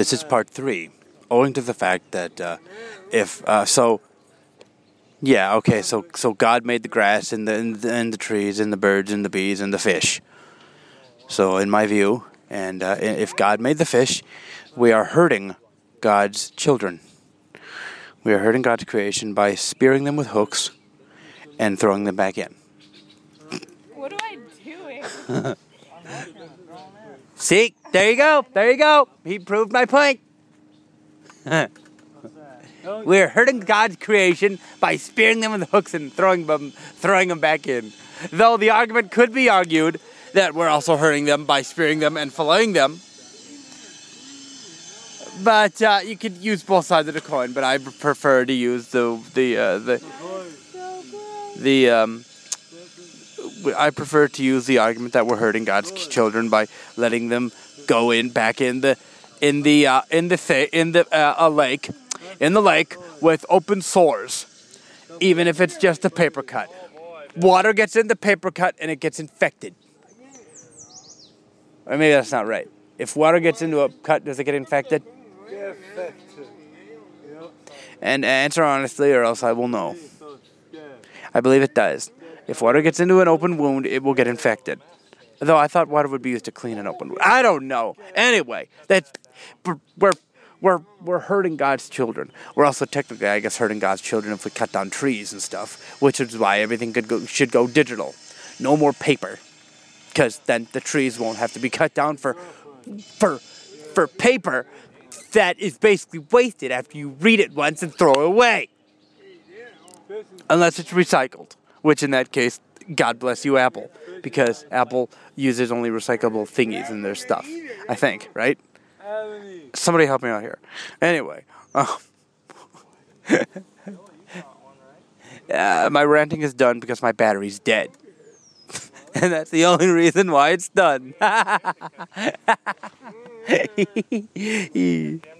This is part three, owing to the fact that uh, if uh, so, yeah, okay, so so God made the grass and the, and the and the trees and the birds and the bees and the fish. So in my view, and uh, if God made the fish, we are hurting God's children. We are hurting God's creation by spearing them with hooks and throwing them back in. What am I doing? See, there you go, there you go. He proved my point. We're hurting God's creation by spearing them with hooks and throwing them, throwing them back in. Though the argument could be argued that we're also hurting them by spearing them and filleting them. But uh, you could use both sides of the coin. But I prefer to use the the uh, the the um. I prefer to use the argument that we're hurting God's children by letting them go in back in the in the uh, in the th- in the uh, a lake in the lake with open sores, even if it's just a paper cut. Water gets in the paper cut and it gets infected. Or maybe that's not right. If water gets into a cut, does it get infected? And answer honestly, or else I will know. I believe it does. If water gets into an open wound, it will get infected. Though I thought water would be used to clean an open wound. I don't know. Anyway, that's we're we're we're hurting God's children. We're also technically, I guess, hurting God's children if we cut down trees and stuff, which is why everything go, should go digital. No more paper, because then the trees won't have to be cut down for for for paper that is basically wasted after you read it once and throw it away. Unless it's recycled, which in that case, God bless you, Apple, because Apple uses only recyclable thingies in their stuff. I think, right? Somebody help me out here. Anyway, uh, my ranting is done because my battery's dead. and that's the only reason why it's done.